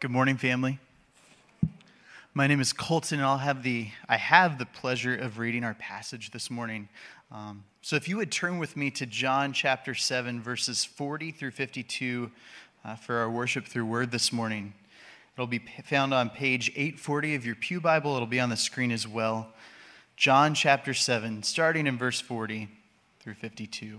Good morning, family. My name is Colton, and I'll have the I have the pleasure of reading our passage this morning. Um, so, if you would turn with me to John chapter seven, verses forty through fifty-two, uh, for our worship through Word this morning. It'll be found on page eight forty of your pew Bible. It'll be on the screen as well. John chapter seven, starting in verse forty through fifty-two.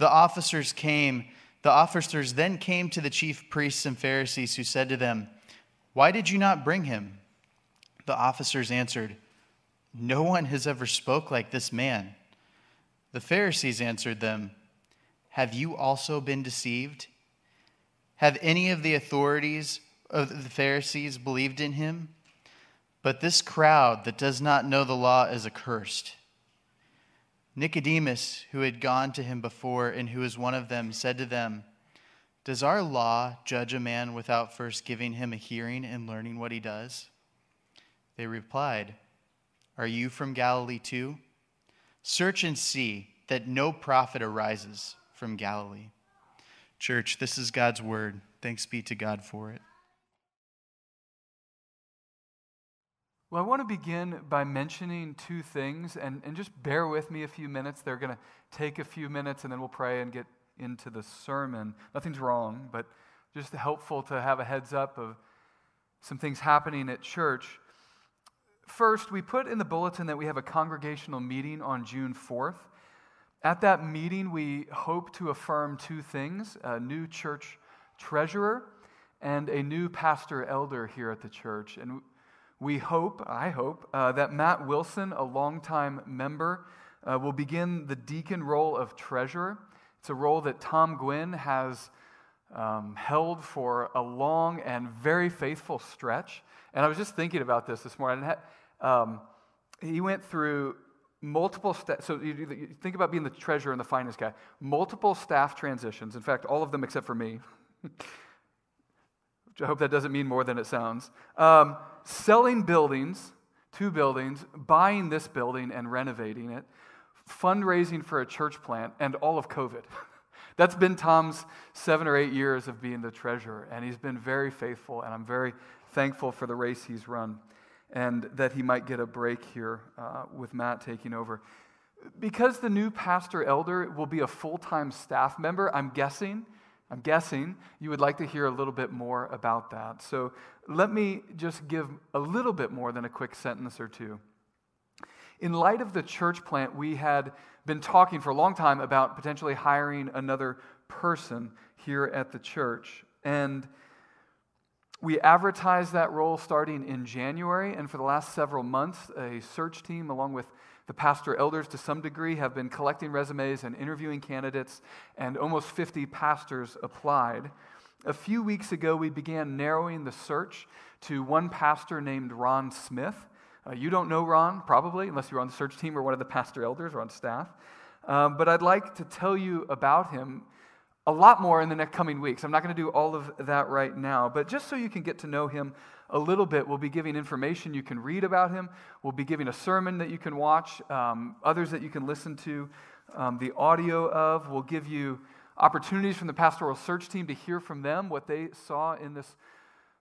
The officers came, the officers then came to the chief priests and Pharisees who said to them, Why did you not bring him? The officers answered, No one has ever spoke like this man. The Pharisees answered them, Have you also been deceived? Have any of the authorities of the Pharisees believed in him? But this crowd that does not know the law is accursed. Nicodemus, who had gone to him before and who was one of them, said to them, Does our law judge a man without first giving him a hearing and learning what he does? They replied, Are you from Galilee too? Search and see that no prophet arises from Galilee. Church, this is God's word. Thanks be to God for it. Well, I want to begin by mentioning two things, and, and just bear with me a few minutes. They're going to take a few minutes, and then we'll pray and get into the sermon. Nothing's wrong, but just helpful to have a heads up of some things happening at church. First, we put in the bulletin that we have a congregational meeting on June 4th. At that meeting, we hope to affirm two things a new church treasurer and a new pastor elder here at the church. And we hope, I hope, uh, that Matt Wilson, a longtime member, uh, will begin the deacon role of treasurer. It's a role that Tom Gwynn has um, held for a long and very faithful stretch. And I was just thinking about this this morning. Um, he went through multiple staff. So you, you think about being the treasurer and the finance guy. Multiple staff transitions. In fact, all of them except for me. I hope that doesn't mean more than it sounds. Um, selling buildings, two buildings, buying this building and renovating it, fundraising for a church plant, and all of COVID. That's been Tom's seven or eight years of being the treasurer, and he's been very faithful, and I'm very thankful for the race he's run and that he might get a break here uh, with Matt taking over. Because the new pastor elder will be a full time staff member, I'm guessing I'm guessing you would like to hear a little bit more about that. So let me just give a little bit more than a quick sentence or two. In light of the church plant, we had been talking for a long time about potentially hiring another person here at the church. And we advertised that role starting in January, and for the last several months, a search team, along with the pastor elders, to some degree, have been collecting resumes and interviewing candidates, and almost 50 pastors applied. A few weeks ago, we began narrowing the search to one pastor named Ron Smith. Uh, you don't know Ron, probably, unless you're on the search team or one of the pastor elders or on staff. Um, but I'd like to tell you about him a lot more in the next coming weeks. I'm not going to do all of that right now, but just so you can get to know him a little bit. We'll be giving information you can read about him. We'll be giving a sermon that you can watch, um, others that you can listen to um, the audio of. We'll give you opportunities from the pastoral search team to hear from them what they saw in this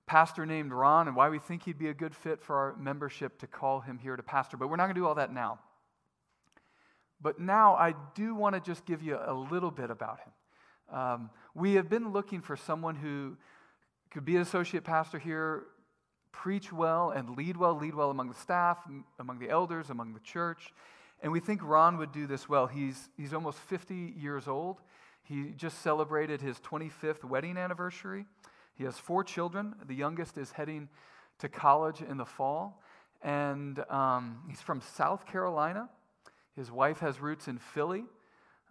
pastor named Ron and why we think he'd be a good fit for our membership to call him here to pastor. But we're not going to do all that now. But now I do want to just give you a little bit about him. Um, we have been looking for someone who could be an associate pastor here, preach well and lead well, lead well among the staff, among the elders, among the church. And we think Ron would do this well. He's, he's almost 50 years old. He just celebrated his 25th wedding anniversary. He has four children. The youngest is heading to college in the fall. And um, he's from South Carolina. His wife has roots in Philly.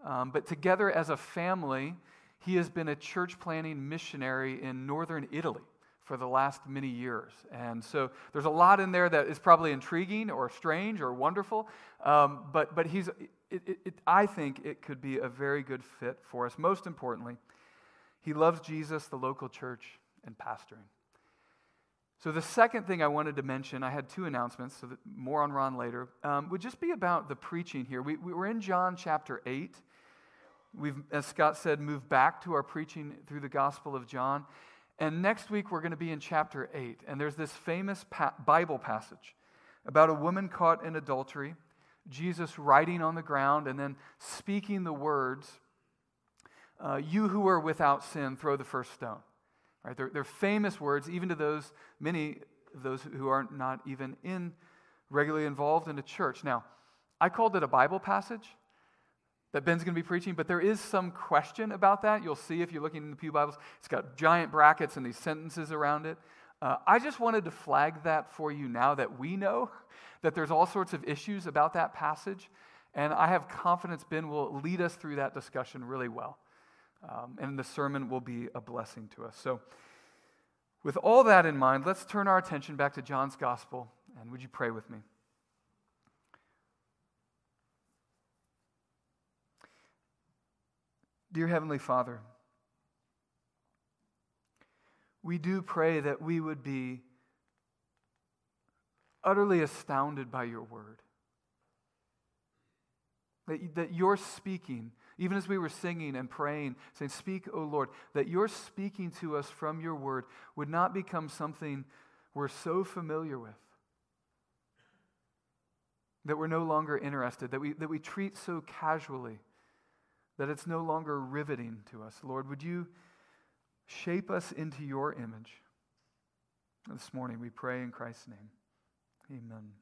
Um, but together as a family, he has been a church planting missionary in northern Italy for the last many years. And so there's a lot in there that is probably intriguing or strange or wonderful. Um, but, but he's, it, it, it, I think it could be a very good fit for us. Most importantly, he loves Jesus, the local church, and pastoring. So, the second thing I wanted to mention, I had two announcements, so more on Ron later, um, would just be about the preaching here. We, we were in John chapter 8. We've, as Scott said, moved back to our preaching through the Gospel of John. And next week, we're going to be in chapter 8. And there's this famous pa- Bible passage about a woman caught in adultery, Jesus writing on the ground and then speaking the words, uh, You who are without sin, throw the first stone. Right? They're, they're famous words, even to those, many of those who are not even in regularly involved in a church. Now, I called it a Bible passage that Ben's going to be preaching, but there is some question about that. You'll see if you're looking in the Pew Bibles. It's got giant brackets and these sentences around it. Uh, I just wanted to flag that for you now that we know that there's all sorts of issues about that passage. And I have confidence Ben will lead us through that discussion really well. Um, and the sermon will be a blessing to us. So, with all that in mind, let's turn our attention back to John's gospel. And would you pray with me? Dear Heavenly Father, we do pray that we would be utterly astounded by your word. That, that you're speaking, even as we were singing and praying, saying, Speak, O Lord, that you're speaking to us from your word would not become something we're so familiar with. That we're no longer interested, that we, that we treat so casually that it's no longer riveting to us. Lord, would you shape us into your image? This morning we pray in Christ's name. Amen.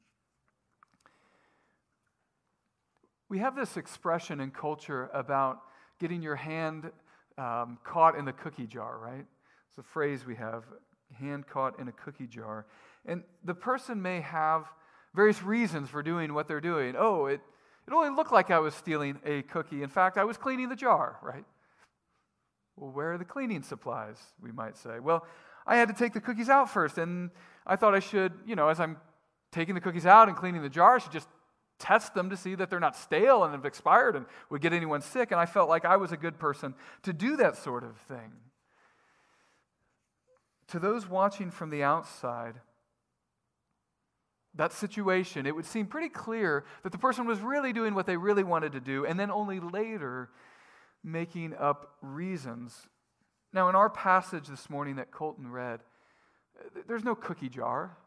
We have this expression in culture about getting your hand um, caught in the cookie jar, right? It's a phrase we have hand caught in a cookie jar. And the person may have various reasons for doing what they're doing. Oh, it, it only looked like I was stealing a cookie. In fact, I was cleaning the jar, right? Well, where are the cleaning supplies, we might say? Well, I had to take the cookies out first, and I thought I should, you know, as I'm taking the cookies out and cleaning the jar, I should just test them to see that they're not stale and have expired and would get anyone sick. And I felt like I was a good person to do that sort of thing. To those watching from the outside, that situation, it would seem pretty clear that the person was really doing what they really wanted to do, and then only later making up reasons. Now, in our passage this morning that Colton read, there's no cookie jar.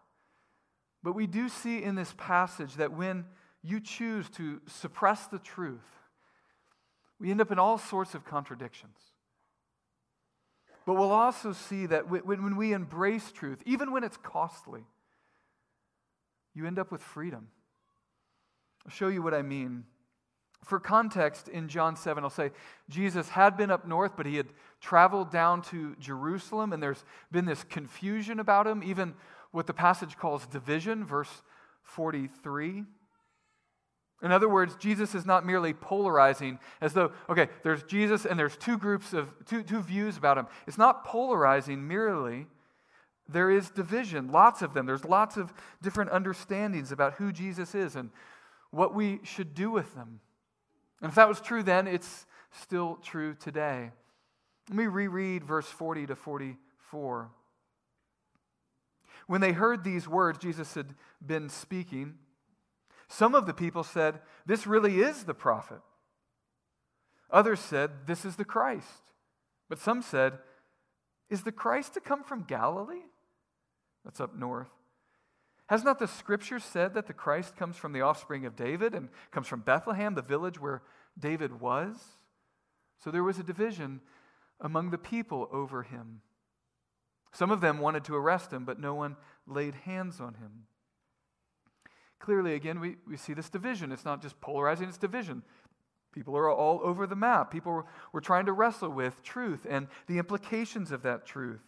But we do see in this passage that when you choose to suppress the truth, we end up in all sorts of contradictions. But we'll also see that when we embrace truth, even when it's costly, you end up with freedom. I'll show you what I mean. For context, in John 7, I'll say Jesus had been up north, but he had traveled down to Jerusalem, and there's been this confusion about him, even what the passage calls division, verse 43. In other words, Jesus is not merely polarizing as though, okay, there's Jesus and there's two groups of, two, two views about him. It's not polarizing merely there is division, lots of them. There's lots of different understandings about who Jesus is and what we should do with them. And if that was true then, it's still true today. Let me reread verse 40 to 44. When they heard these words Jesus had been speaking, some of the people said, This really is the prophet. Others said, This is the Christ. But some said, Is the Christ to come from Galilee? That's up north. Has not the scripture said that the Christ comes from the offspring of David and comes from Bethlehem, the village where David was? So there was a division among the people over him. Some of them wanted to arrest him, but no one laid hands on him. Clearly, again, we, we see this division. It's not just polarizing, it's division. People are all over the map. People were trying to wrestle with truth and the implications of that truth.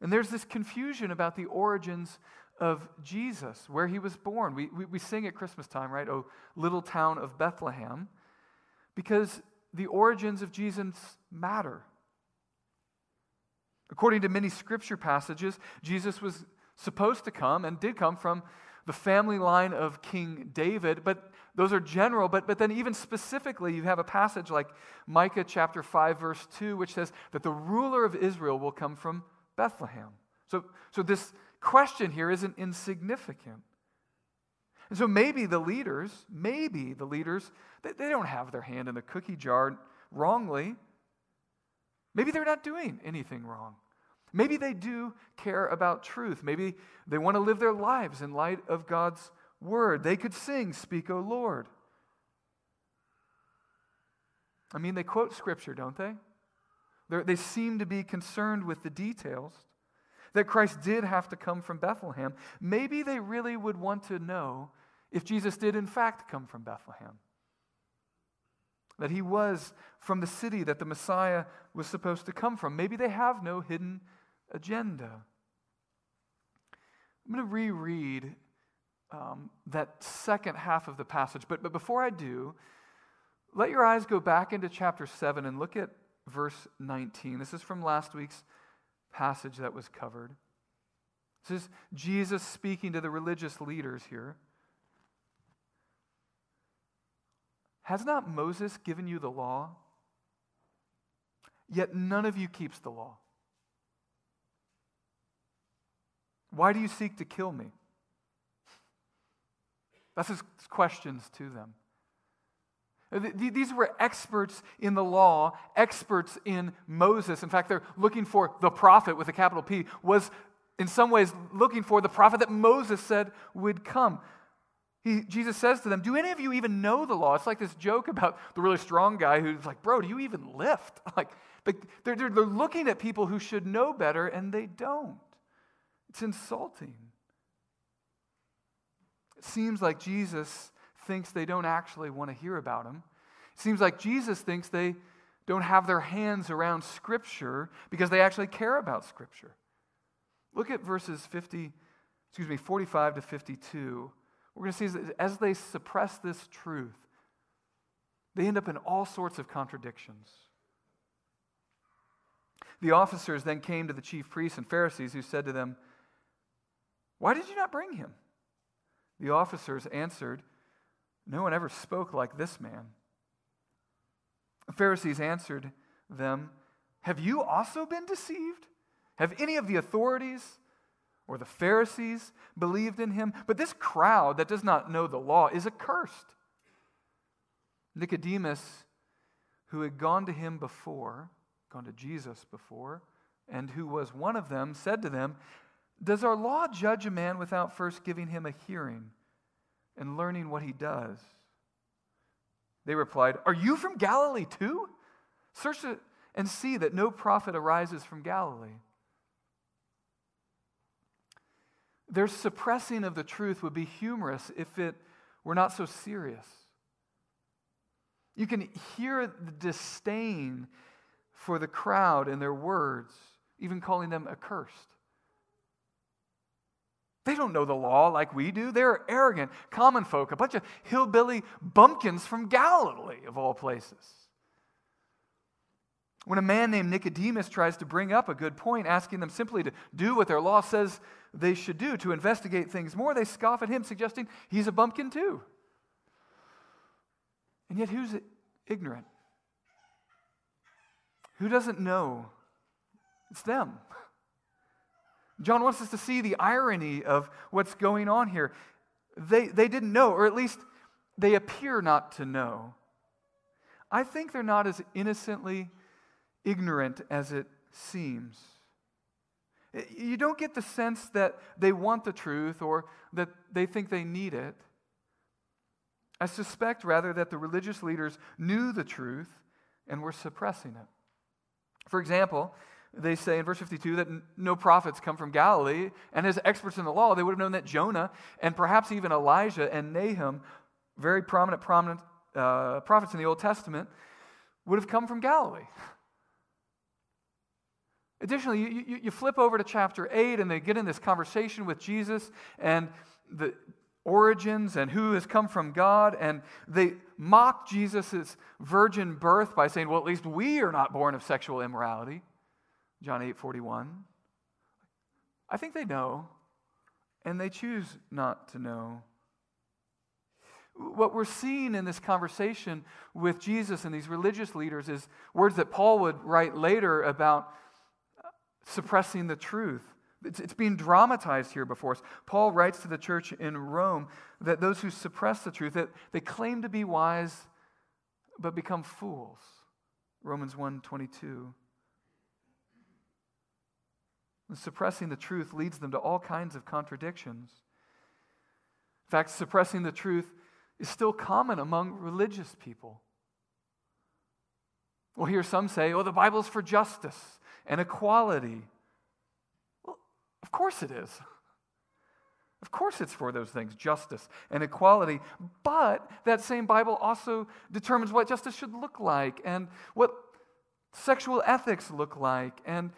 And there's this confusion about the origins of Jesus, where he was born. We, we, we sing at Christmas time, right? Oh, little town of Bethlehem. because the origins of Jesus matter. According to many scripture passages, Jesus was supposed to come and did come from the family line of King David, but those are general. But, but then, even specifically, you have a passage like Micah chapter 5, verse 2, which says that the ruler of Israel will come from Bethlehem. So, so this question here isn't insignificant. And so maybe the leaders, maybe the leaders, they, they don't have their hand in the cookie jar wrongly. Maybe they're not doing anything wrong. Maybe they do care about truth. Maybe they want to live their lives in light of God's word. They could sing, Speak, O Lord. I mean, they quote scripture, don't they? They're, they seem to be concerned with the details. That Christ did have to come from Bethlehem. Maybe they really would want to know if Jesus did, in fact, come from Bethlehem. That he was from the city that the Messiah was supposed to come from. Maybe they have no hidden agenda. I'm going to reread um, that second half of the passage, but, but before I do, let your eyes go back into chapter 7 and look at verse 19. This is from last week's passage that was covered. This is Jesus speaking to the religious leaders here. Has not Moses given you the law? Yet none of you keeps the law. Why do you seek to kill me? That's his questions to them. Uh, these were experts in the law, experts in Moses. In fact, they're looking for the prophet with a capital P, was in some ways looking for the prophet that Moses said would come. He, Jesus says to them, Do any of you even know the law? It's like this joke about the really strong guy who's like, Bro, do you even lift? Like, they're, they're, they're looking at people who should know better and they don't. It's insulting. It seems like Jesus thinks they don't actually want to hear about him. It seems like Jesus thinks they don't have their hands around Scripture because they actually care about Scripture. Look at verses 50, excuse me, 45 to 52. We're going to see as they suppress this truth, they end up in all sorts of contradictions. The officers then came to the chief priests and Pharisees who said to them, Why did you not bring him? The officers answered, No one ever spoke like this man. The Pharisees answered them, Have you also been deceived? Have any of the authorities or the Pharisees believed in him? But this crowd that does not know the law is accursed. Nicodemus, who had gone to him before, gone to Jesus before, and who was one of them, said to them, does our law judge a man without first giving him a hearing and learning what he does? They replied, Are you from Galilee too? Search it and see that no prophet arises from Galilee. Their suppressing of the truth would be humorous if it were not so serious. You can hear the disdain for the crowd in their words, even calling them accursed. They don't know the law like we do. They're arrogant, common folk, a bunch of hillbilly bumpkins from Galilee, of all places. When a man named Nicodemus tries to bring up a good point, asking them simply to do what their law says they should do, to investigate things more, they scoff at him, suggesting he's a bumpkin too. And yet, who's ignorant? Who doesn't know? It's them. John wants us to see the irony of what's going on here. They, they didn't know, or at least they appear not to know. I think they're not as innocently ignorant as it seems. You don't get the sense that they want the truth or that they think they need it. I suspect rather that the religious leaders knew the truth and were suppressing it. For example, they say in verse 52 that no prophets come from Galilee. And as experts in the law, they would have known that Jonah and perhaps even Elijah and Nahum, very prominent, prominent uh, prophets in the Old Testament, would have come from Galilee. Additionally, you, you, you, flip over to chapter 8 and they get in this conversation with Jesus, and the origins and who has come from God. And they mock Jesus' virgin birth by saying, well, at least we are not born of sexual immorality. John 8 41. I think they know, and they choose not to know. What we're seeing in this conversation with Jesus and these religious leaders is words that Paul would write later about suppressing the truth. It's, it's being dramatized here before us. Paul writes to the church in Rome that those who suppress the truth, that they claim to be wise but become fools. Romans 1:22. Suppressing the truth leads them to all kinds of contradictions. In fact, suppressing the truth is still common among religious people. We'll hear some say, oh, the Bible's for justice and equality. Well, of course it is. Of course, it's for those things justice and equality. But that same Bible also determines what justice should look like and what sexual ethics look like and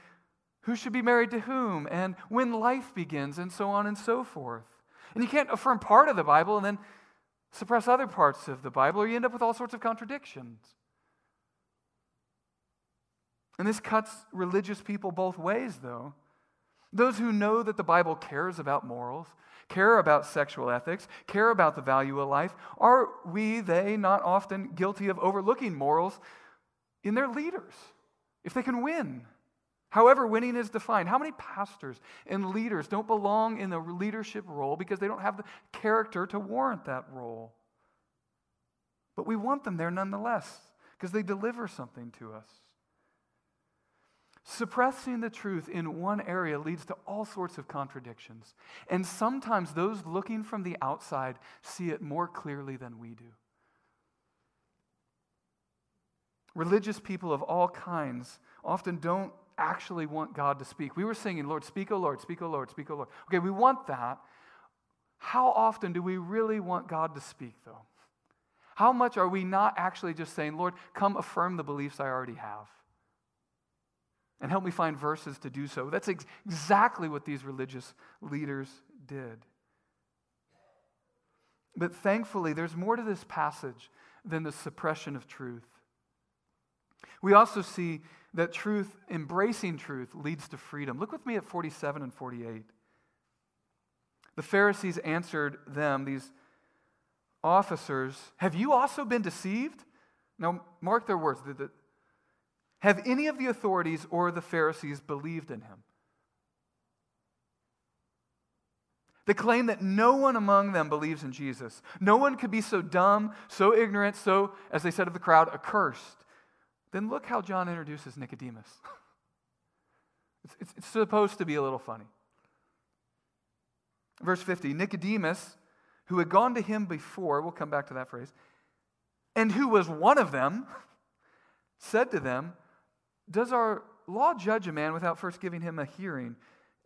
who should be married to whom and when life begins and so on and so forth. And you can't affirm part of the Bible and then suppress other parts of the Bible, or you end up with all sorts of contradictions. And this cuts religious people both ways, though. Those who know that the Bible cares about morals, care about sexual ethics, care about the value of life, are we, they, not often guilty of overlooking morals in their leaders if they can win? However, winning is defined. How many pastors and leaders don't belong in the leadership role because they don't have the character to warrant that role? But we want them there nonetheless because they deliver something to us. Suppressing the truth in one area leads to all sorts of contradictions. And sometimes those looking from the outside see it more clearly than we do. Religious people of all kinds often don't actually want God to speak. We were singing, Lord, speak, O Lord, speak, O Lord, speak, O Lord. Okay, we want that. How often do we really want God to speak, though? How much are we not actually just saying, Lord, come affirm the beliefs I already have? And help me find verses to do so. That's ex- exactly what these religious leaders did. But thankfully, there's more to this passage than the suppression of truth. We also see that truth, embracing truth, leads to freedom. Look with me at 47 and 48. The Pharisees answered them, these officers, Have you also been deceived? Now, mark their words. Have any of the authorities or the Pharisees believed in him? They claim that no one among them believes in Jesus. No one could be so dumb, so ignorant, so, as they said of the crowd, accursed then look how John introduces Nicodemus. it's, it's, it's supposed to be a little funny. Verse 50 Nicodemus, who had gone to him before, we'll come back to that phrase, and who was one of them, said to them, Does our law judge a man without first giving him a hearing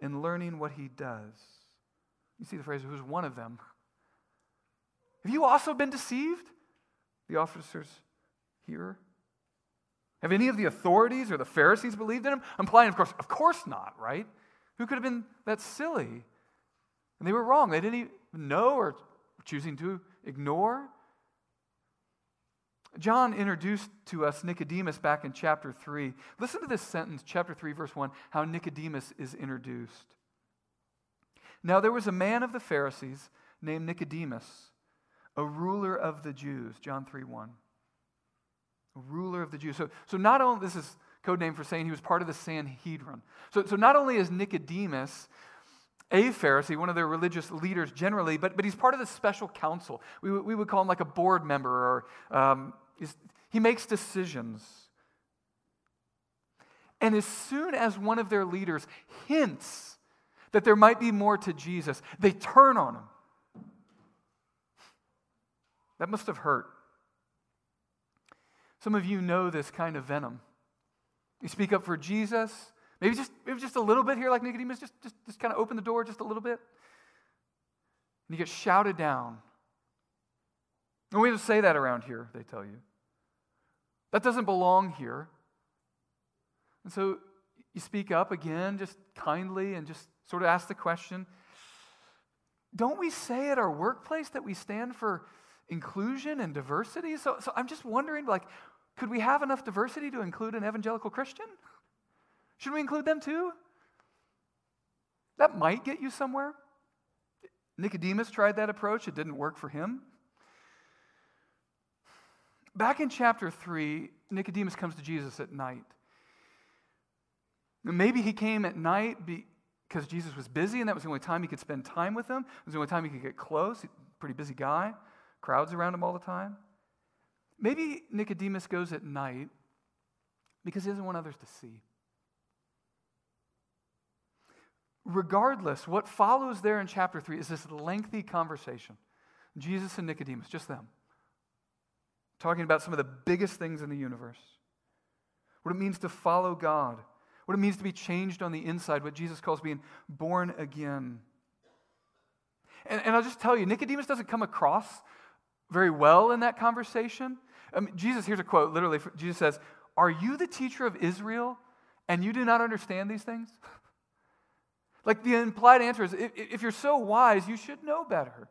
and learning what he does? You see the phrase, who's one of them. Have you also been deceived? The officers here. Have any of the authorities or the Pharisees believed in him? Implying, of course, of course not, right? Who could have been that silly? And they were wrong. They didn't even know or choosing to ignore. John introduced to us Nicodemus back in chapter 3. Listen to this sentence, chapter 3, verse 1, how Nicodemus is introduced. Now there was a man of the Pharisees named Nicodemus, a ruler of the Jews, John 3 1 ruler of the Jews. So, so not only, this is code name for saying he was part of the Sanhedrin. So, so not only is Nicodemus a Pharisee, one of their religious leaders generally, but, but he's part of the special council. We, we would call him like a board member, or um, he makes decisions. And as soon as one of their leaders hints that there might be more to Jesus, they turn on him. That must have hurt. Some of you know this kind of venom. You speak up for Jesus, maybe just, maybe just a little bit here, like Nicodemus, just, just, just kind of open the door just a little bit. And you get shouted down. And we don't say that around here, they tell you. That doesn't belong here. And so you speak up again, just kindly, and just sort of ask the question don't we say at our workplace that we stand for inclusion and diversity? So, so I'm just wondering, like, could we have enough diversity to include an evangelical Christian? Should we include them too? That might get you somewhere. Nicodemus tried that approach, it didn't work for him. Back in chapter 3, Nicodemus comes to Jesus at night. Maybe he came at night because Jesus was busy and that was the only time he could spend time with him. It was the only time he could get close. Pretty busy guy, crowds around him all the time. Maybe Nicodemus goes at night because he doesn't want others to see. Regardless, what follows there in chapter 3 is this lengthy conversation. Jesus and Nicodemus, just them, talking about some of the biggest things in the universe. What it means to follow God, what it means to be changed on the inside, what Jesus calls being born again. And, and I'll just tell you, Nicodemus doesn't come across very well in that conversation. Jesus, here's a quote literally, Jesus says, Are you the teacher of Israel and you do not understand these things? Like the implied answer is if, if, you're so wise, you should know better.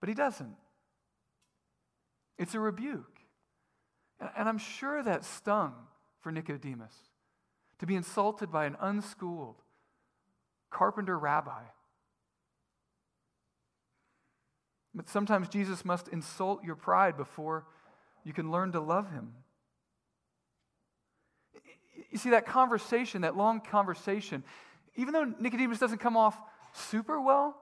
But he doesn't. It's a rebuke. And I'm sure that stung for Nicodemus to be insulted by an unschooled carpenter rabbi. But sometimes Jesus must insult your pride before you can learn to love him. You see, that conversation, that long conversation, even though Nicodemus doesn't come off super well,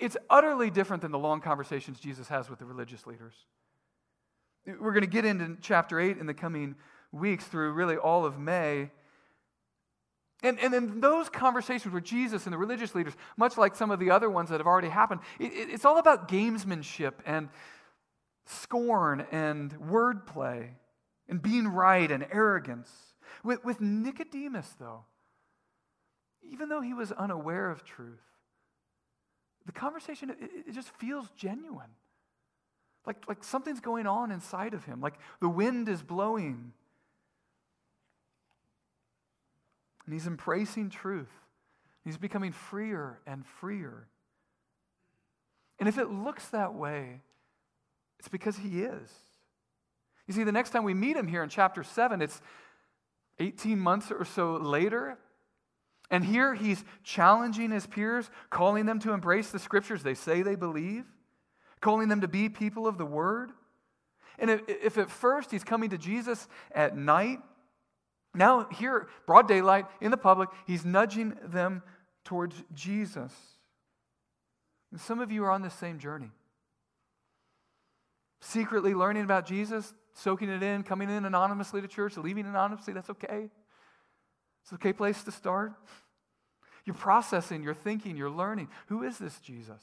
it's utterly different than the long conversations Jesus has with the religious leaders. We're going to get into chapter 8 in the coming weeks through really all of May. And, and in those conversations with Jesus and the religious leaders, much like some of the other ones that have already happened, it, it's all about gamesmanship and scorn and wordplay and being right and arrogance. With, with Nicodemus, though, even though he was unaware of truth, the conversation, it, it just feels genuine. Like, like something's going on inside of him, like the wind is blowing. And he's embracing truth. He's becoming freer and freer. And if it looks that way, it's because he is. You see, the next time we meet him here in chapter 7, it's 18 months or so later. And here he's challenging his peers, calling them to embrace the scriptures they say they believe, calling them to be people of the word. And if, at first he's coming to Jesus at night, now here, broad daylight in the public, he's nudging them towards Jesus. And some of you are on the same journey. Secretly learning about Jesus, soaking it in, coming in anonymously to church, leaving anonymously, that's okay. It's an okay place to start. You're processing, you're thinking, you're learning. Who is this Jesus?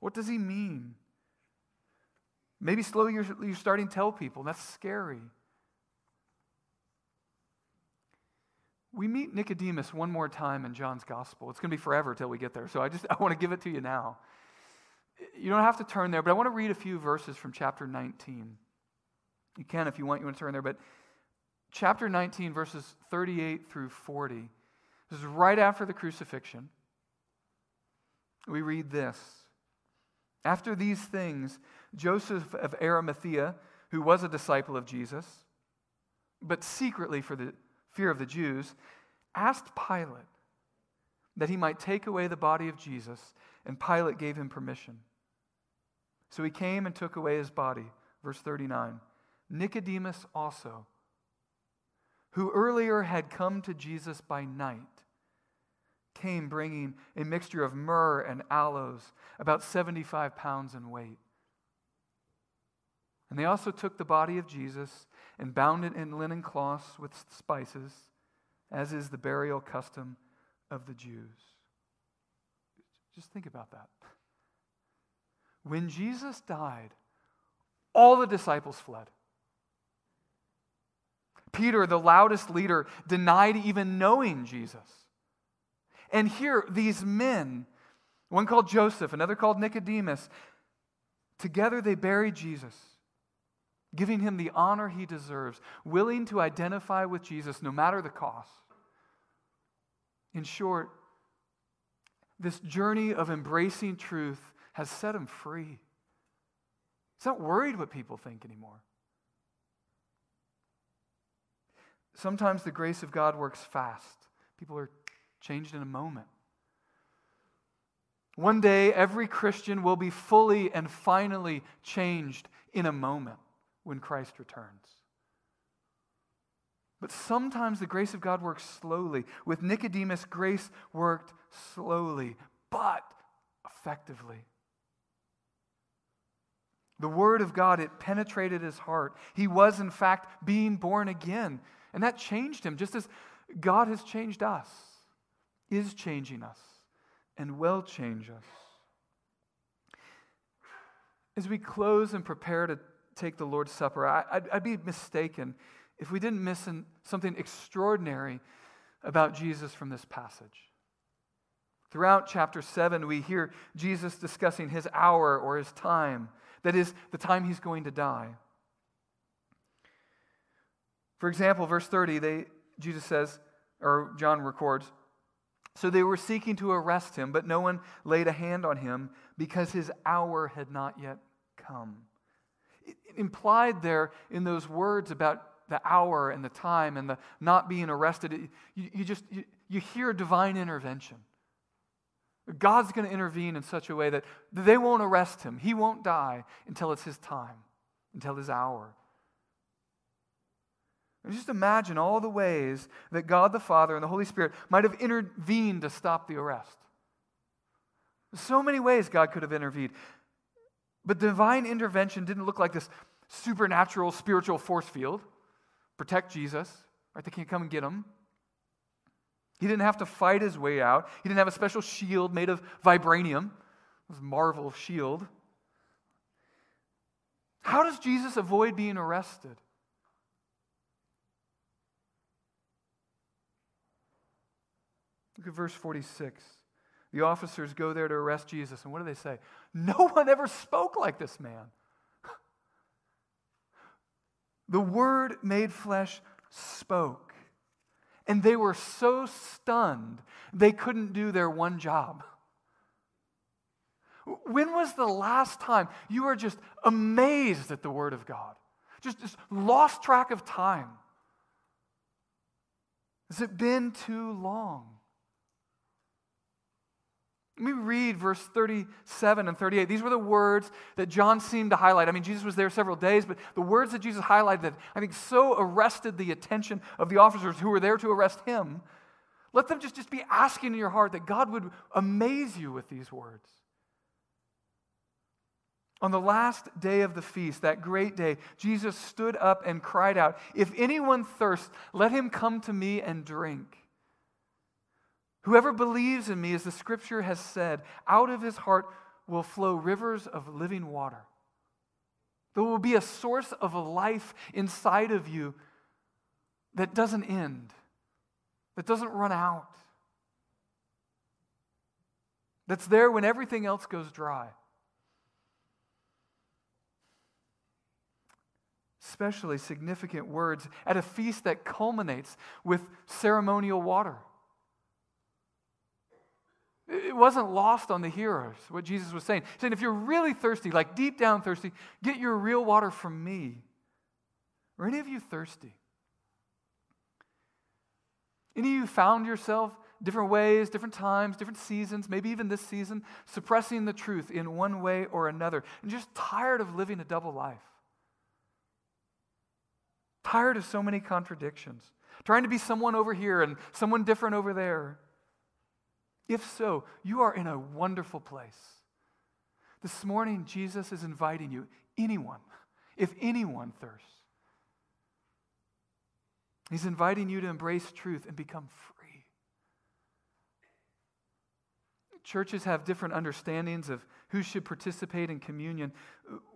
What does he mean? Maybe slowly you're, you're starting to tell people. That's scary. We meet Nicodemus one more time in John's gospel. It's going to be forever till we get there. So I just I want to give it to you now. You don't have to turn there, but I want to read a few verses from chapter 19. You can if you want, you want to turn there, but chapter 19, verses 38 through 40. This is right after the crucifixion. We read this. After these things, Joseph of Arimathea, who was a disciple of Jesus, but secretly for the fear of the Jews, asked Pilate that he might take away the body of Jesus, and Pilate gave him permission. So he came and took away his body. Verse 39. Nicodemus also who earlier had come to Jesus by night, came bringing a mixture of myrrh and aloes, about 75 pounds in weight. And they also took the body of Jesus and bound it in linen cloths with spices, as is the burial custom of the Jews. Just think about that. When Jesus died, all the disciples fled. Peter, the loudest leader, denied even knowing Jesus. And here, these men, one called Joseph, another called Nicodemus, together they buried Jesus, giving him the honor he deserves, willing to identify with Jesus no matter the cost. In short, this journey of embracing truth has set him free. He's not worried what people think anymore. Sometimes the grace of God works fast. People are changed in a moment. One day, every Christian will be fully and finally changed in a moment when Christ returns. But sometimes the grace of God works slowly. With Nicodemus, grace worked slowly, but effectively. The Word of God, it penetrated his heart. He was, in fact, being born again. And that changed him, just as God has changed us, is changing us, and will change us. As we close and prepare to take the Lord's Supper, I, would be mistaken if we didn't miss an, something extraordinary about Jesus from this passage. Throughout chapter 7, we hear Jesus discussing his hour or his time, that is, the time he's going to die. For example, verse 30, they, Jesus says, or John records, so they were seeking to arrest him, but no one laid a hand on him because his hour had not yet come. It, implied there in those words about the hour and the time and the not being arrested, you, you just you, you hear divine intervention. God's going to intervene in such a way that they won't arrest him. He won't die until it's his time, until his hour. And just imagine all the ways that God the Father and the Holy Spirit might have intervened to stop the arrest. So many ways God could have intervened. But divine intervention didn't look like this supernatural spiritual force field. Protect Jesus, right? They can't come and get him. He didn't have to fight his way out. He didn't have a special shield made of vibranium, this marvel shield. How does Jesus avoid being arrested? Look at verse 46. The officers go there to arrest Jesus, and what do they say? No one ever spoke like this man. The Word made flesh spoke, and they were so stunned they couldn't do their one job. When was the last time you were just amazed at the Word of God? Just, just lost track of time? Has it been too long? Let me read verse 37 and 38. These were the words that John seemed to highlight. I mean, Jesus was there several days, but the words that Jesus highlighted that I think so arrested the attention of the officers who were there to arrest him. Let them just, just be asking in your heart that God would amaze you with these words. On the last day of the feast, that great day, Jesus stood up and cried out, If anyone thirsts, let him come to me and drink. Whoever believes in me, as the scripture has said, out of his heart will flow rivers of living water. There will be a source of life inside of you that doesn't end, that doesn't run out, that's there when everything else goes dry. Especially significant words at a feast that culminates with ceremonial water. It wasn't lost on the hearers, what Jesus was saying. He's saying, if you're really thirsty, like deep down thirsty, get your real water from me. Are any of you thirsty? Any of you found yourself different ways, different times, different seasons, maybe even this season, suppressing the truth in one way or another, and just tired of living a double life? Tired of so many contradictions, trying to be someone over here and someone different over there. If so, you are in a wonderful place. This morning, Jesus is inviting you, anyone, if anyone thirsts, He's inviting you to embrace truth and become free. Churches have different understandings of who should participate in communion.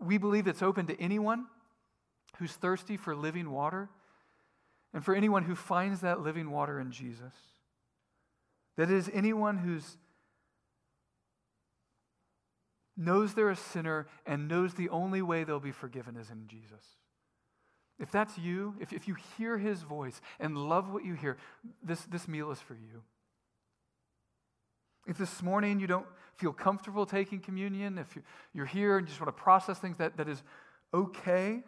We believe it's open to anyone who's thirsty for living water and for anyone who finds that living water in Jesus. That is, anyone who's knows they're a sinner and knows the only way they'll be forgiven is in Jesus. If that's you, if, if you hear his voice and love what you hear, this, this meal is for you. If this morning you don't feel comfortable taking communion, if you're here and you just want to process things, that, that is okay.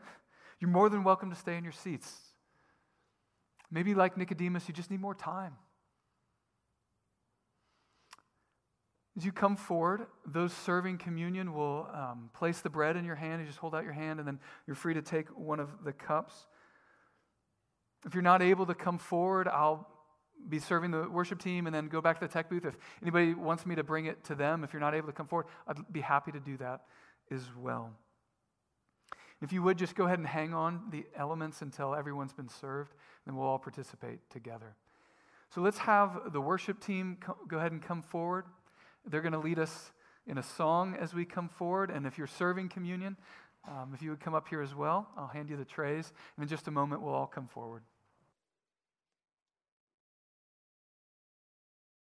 You're more than welcome to stay in your seats. Maybe, like Nicodemus, you just need more time. As you come forward, those serving communion will um, place the bread in your hand. You just hold out your hand, and then you're free to take one of the cups. If you're not able to come forward, I'll be serving the worship team and then go back to the tech booth. If anybody wants me to bring it to them, if you're not able to come forward, I'd be happy to do that as well. If you would just go ahead and hang on the elements until everyone's been served, then we'll all participate together. So let's have the worship team go ahead and come forward. They're going to lead us in a song as we come forward. And if you're serving communion, um, if you would come up here as well, I'll hand you the trays. And in just a moment, we'll all come forward.